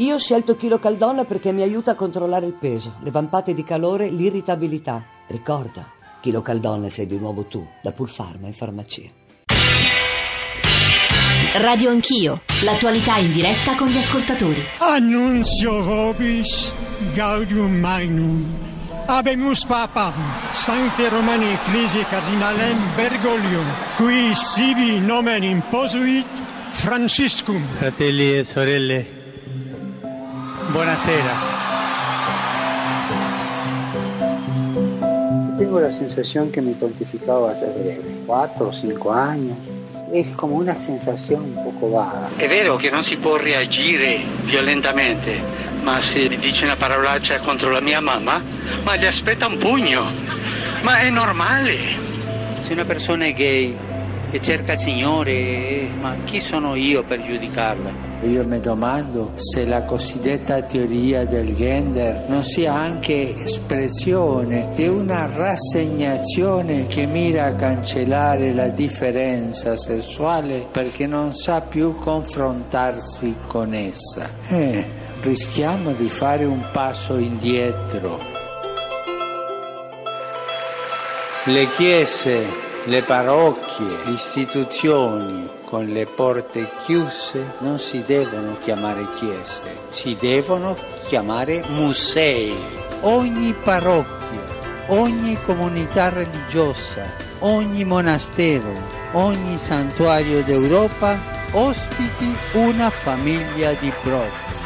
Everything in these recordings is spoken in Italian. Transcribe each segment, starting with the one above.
Io ho scelto Chilo Caldonna perché mi aiuta a controllare il peso, le vampate di calore, l'irritabilità. Ricorda, Chilo Caldonna sei di nuovo tu, da Pulpharma in farmacia. Radio Anch'io, l'attualità in diretta con gli ascoltatori. Annunzio vobis gaudium magnum. Abemus papam, sancte Romani ecclesi cardinalem Bergoglio, qui sibi nomen imposuit Franciscum. Fratelli e sorelle, buonasera. Tengo la sensación que mi pontificado va a ser breve, cuatro o cinco años. Es como una sensación un poco vaga. È vero che non si può reagire violentemente, ma se dice una parolaccia contro la mia mamma, ma gli aspetta un pugno. Ma è normale. Se una persona è gay e cerca il Signore, ma chi sono io per giudicarla? Io mi domando se la cosiddetta teoria del gender non sia anche espressione di una rassegnazione che mira a cancellare la differenza sessuale perché non sa più confrontarsi con essa. Eh, rischiamo di fare un passo indietro. Le chiese, le parrocchie, le istituzioni con le porte chiuse non si devono chiamare chiese, si devono chiamare musei. Ogni parrocchia, ogni comunità religiosa, ogni monastero, ogni santuario d'Europa ospiti una famiglia di profughi.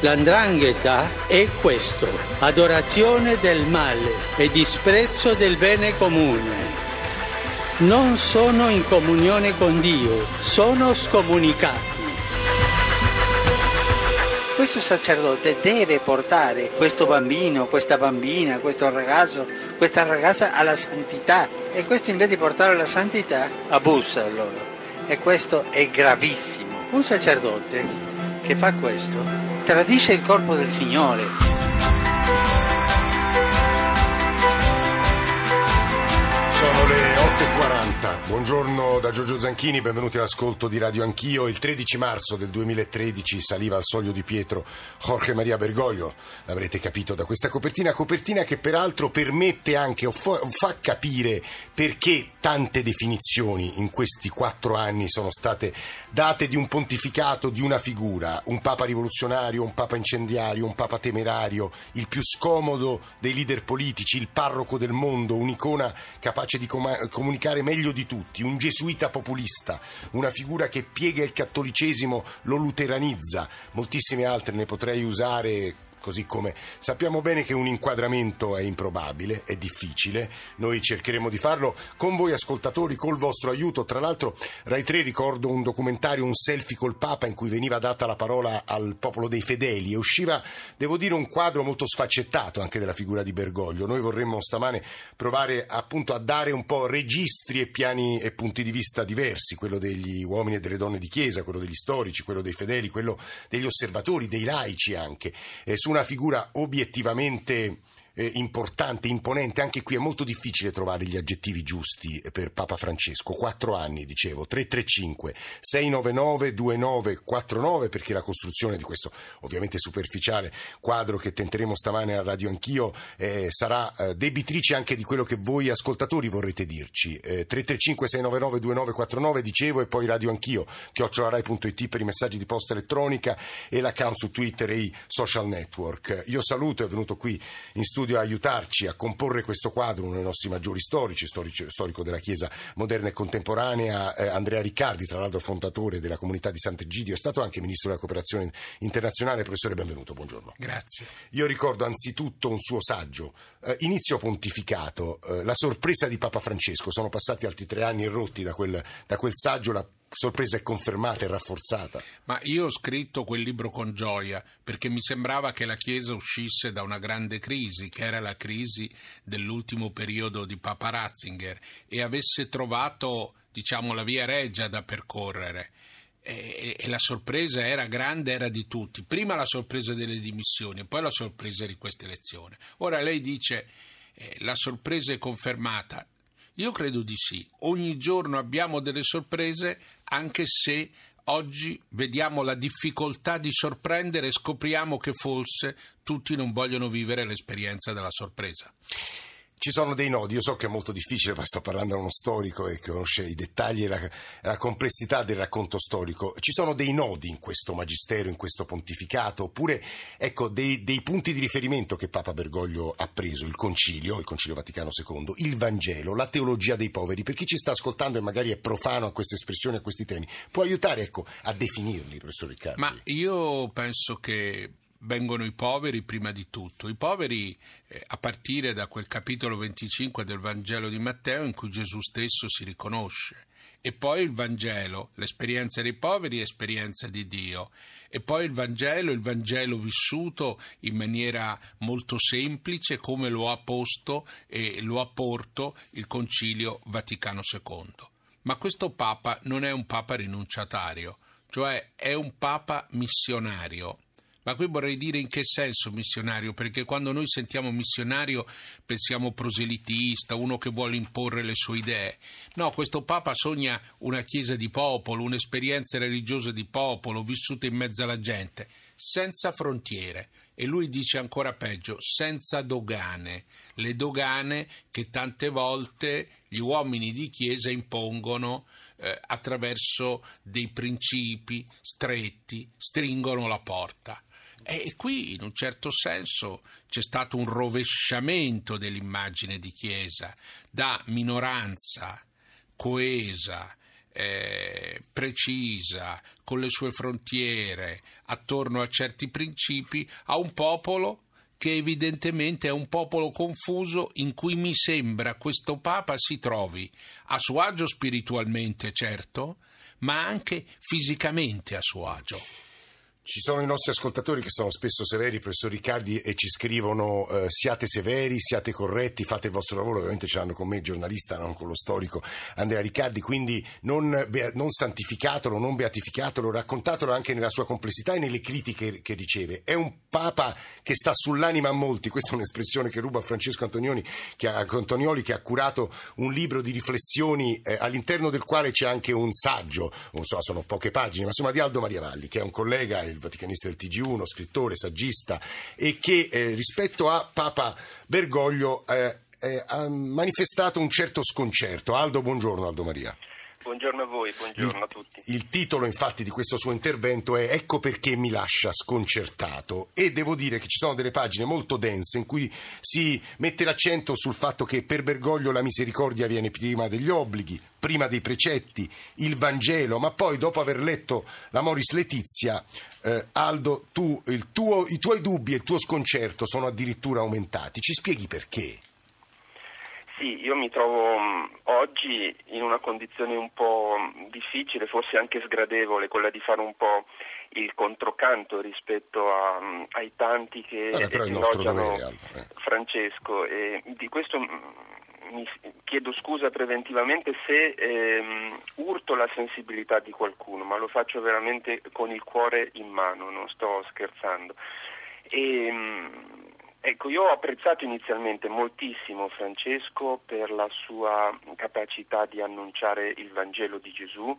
L'andrangheta è questo, adorazione del male e disprezzo del bene comune. Non sono in comunione con Dio, sono scomunicati. Questo sacerdote deve portare questo bambino, questa bambina, questo ragazzo, questa ragazza alla santità e questo invece di portarlo alla santità abusa loro e questo è gravissimo. Un sacerdote che fa questo tradisce il corpo del Signore. 8.40. Buongiorno da Giorgio Zanchini, benvenuti all'ascolto di Radio Anch'io. Il 13 marzo del 2013 saliva al soglio di Pietro Jorge Maria Bergoglio, l'avrete capito da questa copertina, copertina che peraltro permette anche o fa, capire perché tante definizioni in questi quattro anni sono state date di un pontificato, di una figura, un papa rivoluzionario, un papa incendiario, un papa temerario, il più scomodo dei leader politici, il parroco del mondo, un'icona capace di com- comunicare meglio di tutti, un gesuita populista, una figura che piega il cattolicesimo, lo luteranizza, moltissime altre ne potrei usare così come sappiamo bene che un inquadramento è improbabile, è difficile, noi cercheremo di farlo con voi ascoltatori, col vostro aiuto. Tra l'altro Rai 3 ricordo un documentario, un selfie col Papa in cui veniva data la parola al popolo dei fedeli e usciva, devo dire, un quadro molto sfaccettato anche della figura di Bergoglio. Noi vorremmo stamane provare appunto a dare un po' registri e piani e punti di vista diversi, quello degli uomini e delle donne di chiesa, quello degli storici, quello dei fedeli, quello degli osservatori, dei laici anche. Eh, su una figura obiettivamente eh, importante, imponente, anche qui è molto difficile trovare gli aggettivi giusti per Papa Francesco. Quattro anni, dicevo, 335 699 2949 perché la costruzione di questo ovviamente superficiale quadro che tenteremo stamane a Radio Anch'io eh, sarà eh, debitrice anche di quello che voi ascoltatori vorrete dirci. 335 699 2949 dicevo e poi Radio Anch'io, chiocciolarai.it per i messaggi di posta elettronica e l'account su Twitter e i social network. Io saluto, è venuto qui in studio studio a aiutarci a comporre questo quadro, uno dei nostri maggiori storici, storici storico della Chiesa moderna e contemporanea, eh, Andrea Riccardi, tra l'altro fondatore della comunità di Sant'Egidio, è stato anche ministro della cooperazione internazionale. Professore, benvenuto, buongiorno. Grazie. Io ricordo anzitutto un suo saggio, eh, Inizio pontificato, eh, la sorpresa di Papa Francesco. Sono passati altri tre anni rotti da quel, da quel saggio, la sorpresa è confermata e rafforzata. Ma io ho scritto quel libro con gioia perché mi sembrava che la Chiesa uscisse da una grande crisi, che era la crisi dell'ultimo periodo di Papa Ratzinger, e avesse trovato, diciamo, la via reggia da percorrere. E, la sorpresa era grande, era di tutti. Prima la sorpresa delle dimissioni, poi la sorpresa di questa elezione. Ora lei dice eh, la sorpresa è confermata. Io credo di sì. Ogni giorno abbiamo delle sorprese, anche se Oggi vediamo la difficoltà di sorprendere e scopriamo che forse tutti non vogliono vivere l'esperienza della sorpresa. Ci sono dei nodi, io so che è molto difficile, ma sto parlando a uno storico e conosce i dettagli e la, la, complessità del racconto storico. Ci sono dei nodi in questo magistero, in questo pontificato, oppure ecco, dei, dei punti di riferimento che Papa Bergoglio ha preso, il Concilio, il Concilio Vaticano II, il Vangelo, la teologia dei poveri. Per chi ci sta ascoltando e magari è profano a queste espressioni, a questi temi, può aiutare ecco, a definirli, professor Riccardo? Ma io penso che vengono i poveri prima di tutto. I poveri eh, a partire da quel capitolo 25 del Vangelo di Matteo in cui Gesù stesso si riconosce. E poi il Vangelo, l'esperienza dei poveri è esperienza di Dio. E poi il Vangelo, il Vangelo vissuto in maniera molto semplice come lo ha posto e lo ha porto il Concilio Vaticano II. Ma questo Papa non è un Papa rinunciatario, cioè è un Papa missionario ma qui vorrei dire in che senso missionario, perché quando noi sentiamo missionario pensiamo proselitista, uno che vuole imporre le sue idee. No, questo Papa sogna una chiesa di popolo, un'esperienza religiosa di popolo, vissuta in mezzo alla gente, senza frontiere. E lui dice ancora peggio, senza dogane, le dogane che tante volte gli uomini di chiesa impongono eh, attraverso dei principi stretti, stringono la porta. E qui in un certo senso c'è stato un rovesciamento dell'immagine di Chiesa da minoranza coesa, eh, precisa, con le sue frontiere, attorno a certi principi, a un popolo che evidentemente è un popolo confuso in cui mi sembra questo Papa si trovi a suo agio spiritualmente, certo, ma anche fisicamente a suo agio. Ci sono i nostri ascoltatori che sono spesso severi, professor Riccardi, e ci scrivono eh, siate severi, siate corretti, fate il vostro lavoro, ovviamente ce l'hanno con me, giornalista, non con lo storico Andrea Riccardi, quindi non, non santificatelo, non beatificatelo, raccontatelo anche nella sua complessità e nelle critiche che riceve. È un Papa che sta sull'anima a molti, questa è un'espressione che ruba Francesco Antonioni, che ha, Antonioli che ha curato un libro di riflessioni eh, all'interno del quale c'è anche un saggio, non so, sono poche pagine, ma insomma di Aldo Maria Valli, che è un collega il vaticanista del TG1, scrittore, saggista, e che eh, rispetto a Papa Bergoglio eh, eh, ha manifestato un certo sconcerto. Aldo, buongiorno Aldo Maria. Buongiorno a voi, buongiorno il, a tutti. Il titolo infatti di questo suo intervento è Ecco perché mi lascia sconcertato e devo dire che ci sono delle pagine molto dense in cui si mette l'accento sul fatto che per Bergoglio la misericordia viene prima degli obblighi, prima dei precetti, il Vangelo, ma poi dopo aver letto la Moris Letizia, eh, Aldo, tu, tuo, i tuoi dubbi e il tuo sconcerto sono addirittura aumentati. Ci spieghi perché? Sì, io mi trovo um, oggi in una condizione un po' difficile, forse anche sgradevole, quella di fare un po' il controcanto rispetto a, um, ai tanti che Vabbè, elogiano eh. Francesco e di questo mi chiedo scusa preventivamente se ehm, urto la sensibilità di qualcuno, ma lo faccio veramente con il cuore in mano, non sto scherzando. E, ehm, Ecco, io ho apprezzato inizialmente moltissimo Francesco per la sua capacità di annunciare il Vangelo di Gesù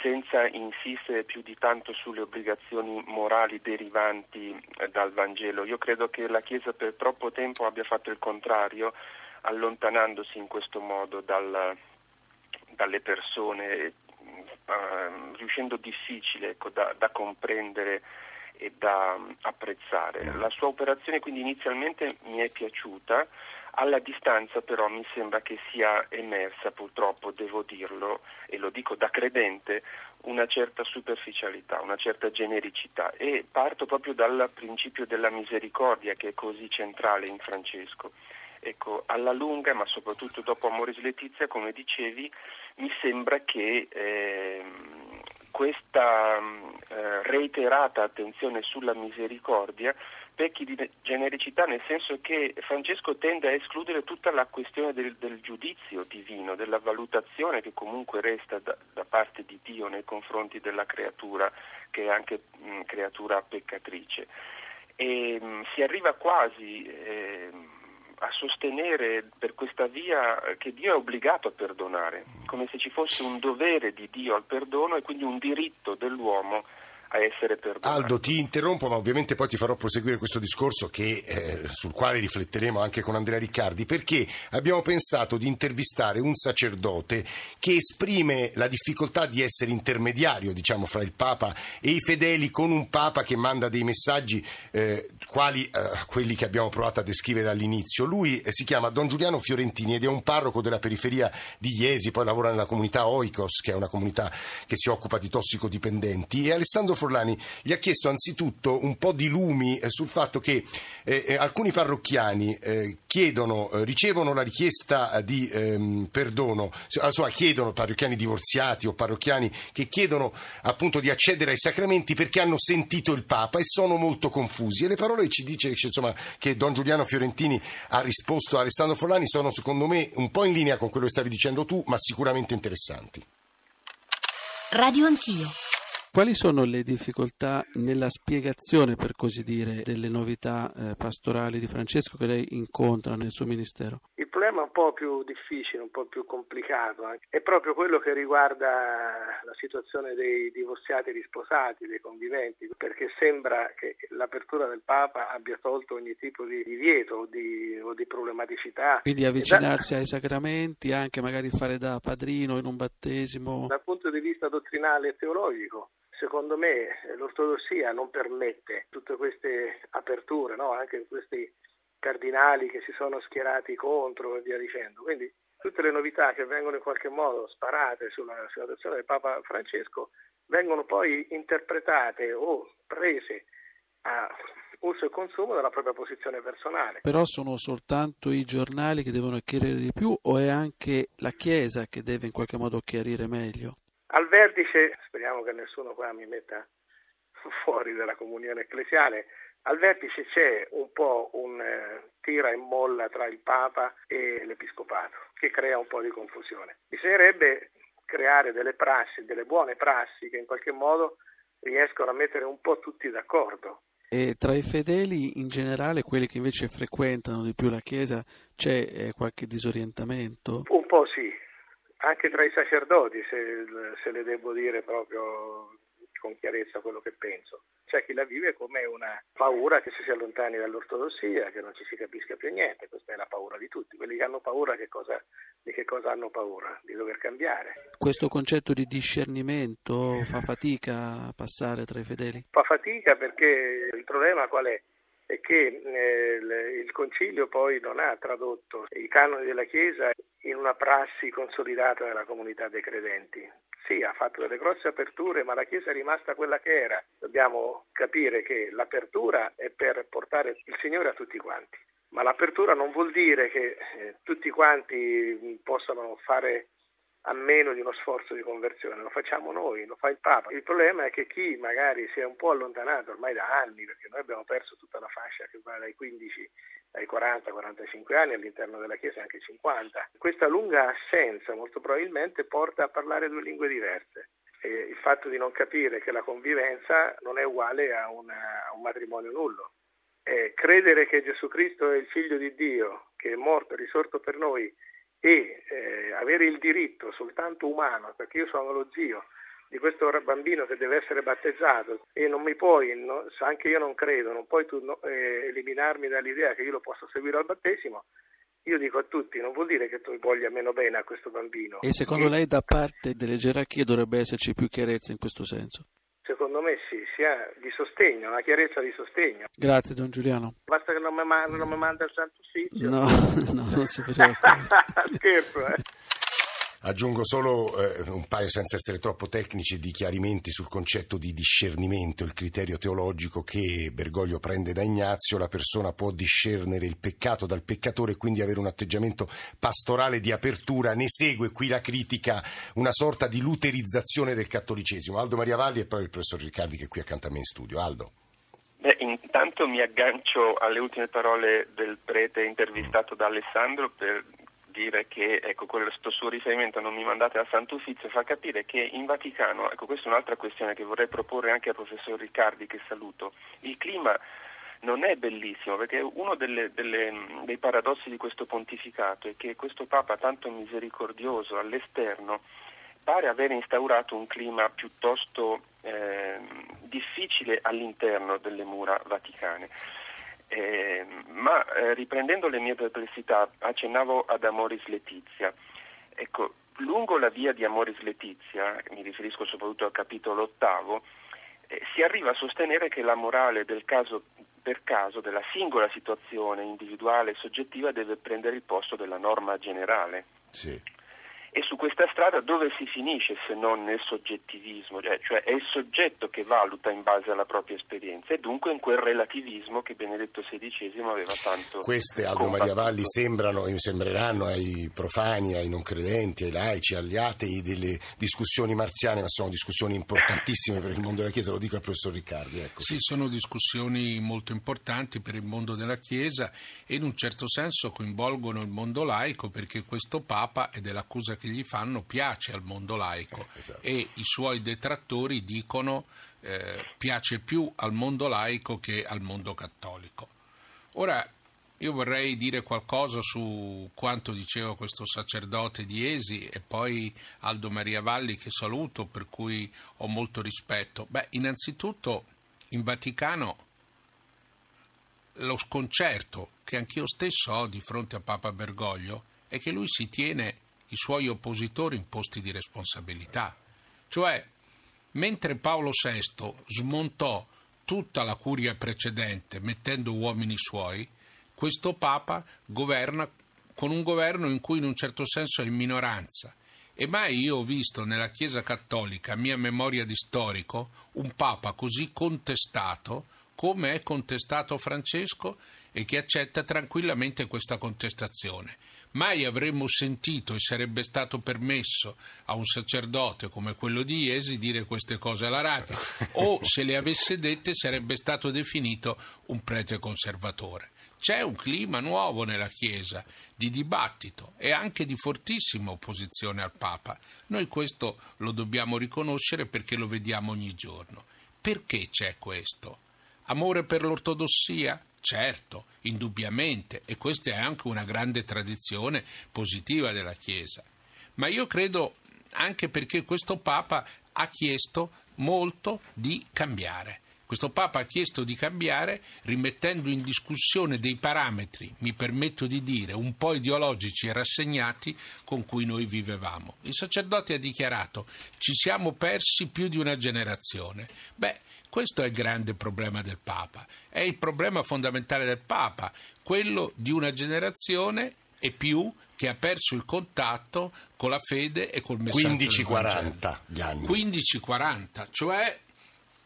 senza insistere più di tanto sulle obbligazioni morali derivanti eh, dal Vangelo. Io credo che la Chiesa per troppo tempo abbia fatto il contrario, allontanandosi in questo modo dal, dalle persone, eh, riuscendo difficile ecco, da, da comprendere e da mm, apprezzare. Mm. La sua operazione quindi inizialmente mi è piaciuta, alla distanza però mi sembra che sia emersa purtroppo, devo dirlo, e lo dico da credente, una certa superficialità, una certa genericità e parto proprio dal principio della misericordia che è così centrale in Francesco. Ecco, alla lunga, ma soprattutto dopo Amoris Letizia, come dicevi, mi sembra che eh, questa eh, reiterata attenzione sulla misericordia pecchi di genericità nel senso che Francesco tende a escludere tutta la questione del, del giudizio divino, della valutazione che comunque resta da, da, parte di Dio nei confronti della creatura che è anche mh, creatura peccatrice. E, mh, si arriva quasi eh, a sostenere per questa via che Dio è obbligato a perdonare, come se ci fosse un dovere di Dio al perdono e quindi un diritto dell'uomo a essere perdonato. Aldo, ti interrompo, ma ovviamente poi ti farò proseguire questo discorso che, eh, sul quale rifletteremo anche con Andrea Riccardi, perché abbiamo pensato di intervistare un sacerdote che esprime la difficoltà di essere intermediario, diciamo, fra il Papa e i fedeli, con un Papa che manda dei messaggi eh, quali eh, quelli che abbiamo provato a descrivere all'inizio. Lui eh, si chiama Don Giuliano Fiorentini ed è un parroco della periferia di Iesi, poi lavora nella comunità Oikos, che è una comunità che si occupa di tossicodipendenti, e Alessandro Forlani gli ha chiesto anzitutto un po' di lumi eh, sul fatto che eh, eh alcuni parrocchiani eh, chiedono, eh, ricevono la richiesta di ehm, perdono, insomma chiedono parrocchiani divorziati o parrocchiani che chiedono appunto di accedere ai sacramenti perché hanno sentito il Papa e sono molto confusi. E le parole ci dice insomma, che Don Giuliano Fiorentini ha risposto a Alessandro Forlani sono secondo me un po' in linea con quello che stavi dicendo tu, ma sicuramente interessanti. Radio Anch'io. Quali sono le difficoltà nella spiegazione, per così dire, delle novità eh, pastorali di Francesco che lei incontra nel suo ministero? Il problema è un po' più difficile, un po' più complicato, anche. è proprio quello che riguarda la situazione dei divorziati risposati, dei conviventi, perché sembra che l'apertura del Papa abbia tolto ogni tipo di divieto o di, o di problematicità. Quindi avvicinarsi da... ai sacramenti, anche magari fare da padrino in un battesimo. Dal punto di vista dottrinale e teologico secondo me l'ortodossia non permette tutte queste aperture, no? anche questi cardinali che si sono schierati contro e via dicendo. Quindi tutte le novità che vengono in qualche modo sparate sulla situazione del Papa Francesco vengono poi interpretate o prese a uso e consumo della propria posizione personale. Però sono soltanto i giornali che devono chiarire di più o è anche la Chiesa che deve in qualche modo chiarire meglio? Al vertice, speriamo che nessuno qua mi metta fuori dalla comunione ecclesiale, al vertice c'è un po' un eh, tira e molla tra il Papa e l'Episcopato che crea un po' di confusione. Bisognerebbe creare delle prassi, delle buone prassi che in qualche modo riescono a mettere un po' tutti d'accordo. E tra i fedeli in generale, quelli che invece frequentano di più la Chiesa, c'è eh, qualche disorientamento? Anche tra i sacerdoti, se, se, le devo dire proprio con chiarezza quello che penso. C'è chi la vive come una paura che si si allontani dall'ortodossia, che non ci si capisca più niente, questa è la paura di tutti. Quelli che hanno paura che cosa, di che cosa hanno paura? Di dover cambiare. Questo concetto di discernimento fa fatica a passare tra i fedeli? Fa fatica perché il problema qual è? È che eh, il Concilio poi non ha tradotto i canoni della Chiesa in una prassi consolidata nella comunità dei credenti. Sì, ha fatto delle grosse aperture, ma la Chiesa è rimasta quella che era. Dobbiamo capire che l'apertura è per portare il Signore a tutti quanti, ma l'apertura non vuol dire che eh, tutti quanti possano fare a meno di uno sforzo di conversione, lo facciamo noi, lo fa il Papa. Il problema è che chi magari si è un po' allontanato ormai da anni, perché noi abbiamo perso tutta la fascia che va dai 15 ai 40-45 anni, all'interno della Chiesa anche 50, questa lunga assenza molto probabilmente porta a parlare due lingue diverse. E il fatto di non capire che la convivenza non è uguale a, una, a un matrimonio nullo. E credere che Gesù Cristo è il figlio di Dio, che è morto e risorto per noi, e eh, avere il diritto soltanto umano, perché io sono lo zio di questo bambino che deve essere battezzato e non mi puoi, no, anche io non credo, non puoi tu no, eh, eliminarmi dall'idea che io lo possa seguire al battesimo, io dico a tutti, non vuol dire che tu voglia meno bene a questo bambino. E secondo lei da parte delle gerarchie dovrebbe esserci più chiarezza in questo senso? Secondo me sì, sia di sostegno, una chiarezza di sostegno. Grazie Don Giuliano. Basta che non mi manda, non mi manda il Santo Ufficio. No, no, non si preoccupi. Scherzo, eh. Aggiungo solo eh, un paio, senza essere troppo tecnici, di chiarimenti sul concetto di discernimento, il criterio teologico che Bergoglio prende da Ignazio. La persona può discernere il peccato dal peccatore e quindi avere un atteggiamento pastorale di apertura. Ne segue qui la critica, una sorta di luterizzazione del cattolicesimo. Aldo Maria Valli e poi il professor Riccardi che è qui accanto a me in studio. Aldo. Beh, intanto mi aggancio alle ultime parole del prete intervistato da Alessandro per dire che ecco, questo suo riferimento non mi mandate al Santo Uffizio fa capire che in Vaticano, ecco questa è un'altra questione che vorrei proporre anche al professor Riccardi che saluto, il clima non è bellissimo perché uno delle, delle, dei paradossi di questo pontificato è che questo Papa tanto misericordioso all'esterno pare aver instaurato un clima piuttosto eh, difficile all'interno delle mura vaticane. Eh, ma eh, riprendendo le mie perplessità, accennavo ad Amoris Letizia. Ecco, lungo la via di Amoris Letizia, mi riferisco soprattutto al capitolo ottavo, eh, si arriva a sostenere che la morale del caso per caso, della singola situazione individuale e soggettiva, deve prendere il posto della norma generale. Sì. E su questa strada dove si finisce se non nel soggettivismo? Cioè, cioè, è il soggetto che valuta in base alla propria esperienza e dunque in quel relativismo che Benedetto XVI aveva tanto. Queste, Aldo Maria Valli, sembrano, sembreranno ai profani, ai non credenti, ai laici, agli atei delle discussioni marziane, ma sono discussioni importantissime per il mondo della Chiesa, lo dico al professor Riccardi. Ecco. Sì, sono discussioni molto importanti per il mondo della Chiesa e in un certo senso coinvolgono il mondo laico perché questo Papa, ed è l'accusa che gli fanno piace al mondo laico eh, esatto. e i suoi detrattori dicono eh, piace più al mondo laico che al mondo cattolico. Ora io vorrei dire qualcosa su quanto diceva questo sacerdote di Esi e poi Aldo Maria Valli che saluto per cui ho molto rispetto. Beh, innanzitutto in Vaticano lo sconcerto che anch'io stesso ho di fronte a Papa Bergoglio è che lui si tiene i suoi oppositori in posti di responsabilità. Cioè, mentre Paolo VI smontò tutta la curia precedente mettendo uomini suoi, questo Papa governa con un governo in cui in un certo senso è in minoranza. E mai io ho visto nella Chiesa Cattolica, a mia memoria di storico, un Papa così contestato come è contestato Francesco e che accetta tranquillamente questa contestazione. Mai avremmo sentito e sarebbe stato permesso a un sacerdote come quello di Iesi dire queste cose alla radio o se le avesse dette sarebbe stato definito un prete conservatore. C'è un clima nuovo nella Chiesa di dibattito e anche di fortissima opposizione al Papa. Noi questo lo dobbiamo riconoscere perché lo vediamo ogni giorno. Perché c'è questo? Amore per l'ortodossia? Certo, indubbiamente, e questa è anche una grande tradizione positiva della Chiesa. Ma io credo anche perché questo Papa ha chiesto molto di cambiare. Questo Papa ha chiesto di cambiare rimettendo in discussione dei parametri, mi permetto di dire, un po' ideologici e rassegnati con cui noi vivevamo. Il sacerdote ha dichiarato ci siamo persi più di una generazione. Beh, questo è il grande problema del Papa, è il problema fondamentale del Papa, quello di una generazione e più che ha perso il contatto con la fede e col messaggio 15-40 gli anni. 15-40, cioè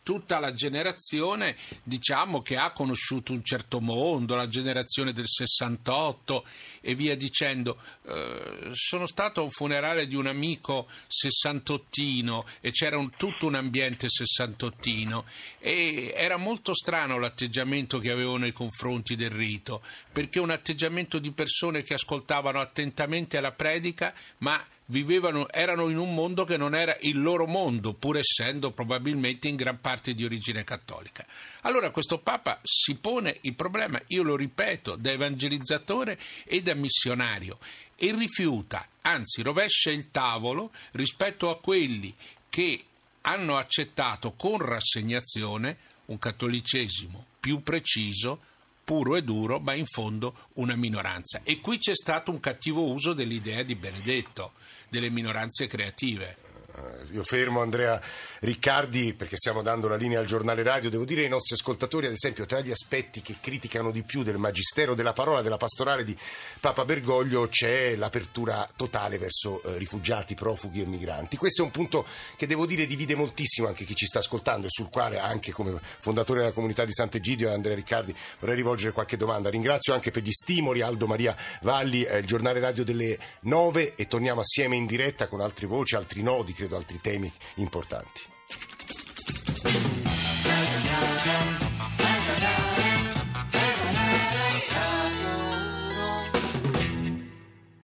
tutta la generazione diciamo che ha conosciuto un certo mondo, la generazione del 68 e via dicendo. Eh, sono stato a un funerale di un amico sessantottino e c'era un, tutto un ambiente sessantottino e era molto strano l'atteggiamento che avevo nei confronti del rito, perché un atteggiamento di persone che ascoltavano attentamente la predica ma vivevano, erano in un mondo che non era il loro mondo, pur essendo probabilmente in gran parte di origine cattolica. Allora questo Papa si pone il problema, io lo ripeto, da evangelizzatore e da missionario e rifiuta, anzi rovescia il tavolo rispetto a quelli che hanno accettato con rassegnazione un cattolicesimo più preciso, puro e duro, ma in fondo una minoranza. E qui c'è stato un cattivo uso dell'idea di Benedetto delle minoranze creative. Eh, io fermo Andrea Riccardi perché stiamo dando la linea al giornale radio. Devo dire ai nostri ascoltatori, ad esempio, tra gli aspetti che criticano di più del magistero della parola, della pastorale di Papa Bergoglio, c'è l'apertura totale verso eh, rifugiati, profughi e migranti. Questo è un punto che devo dire divide moltissimo anche chi ci sta ascoltando e sul quale anche come fondatore della comunità di Sant'Egidio Andrea Riccardi vorrei rivolgere qualche domanda. Ringrazio anche per gli stimoli Aldo Maria Valli, eh, il giornale radio delle 9 e torniamo assieme in diretta con altre voci, altri nodi credo altri temi importanti.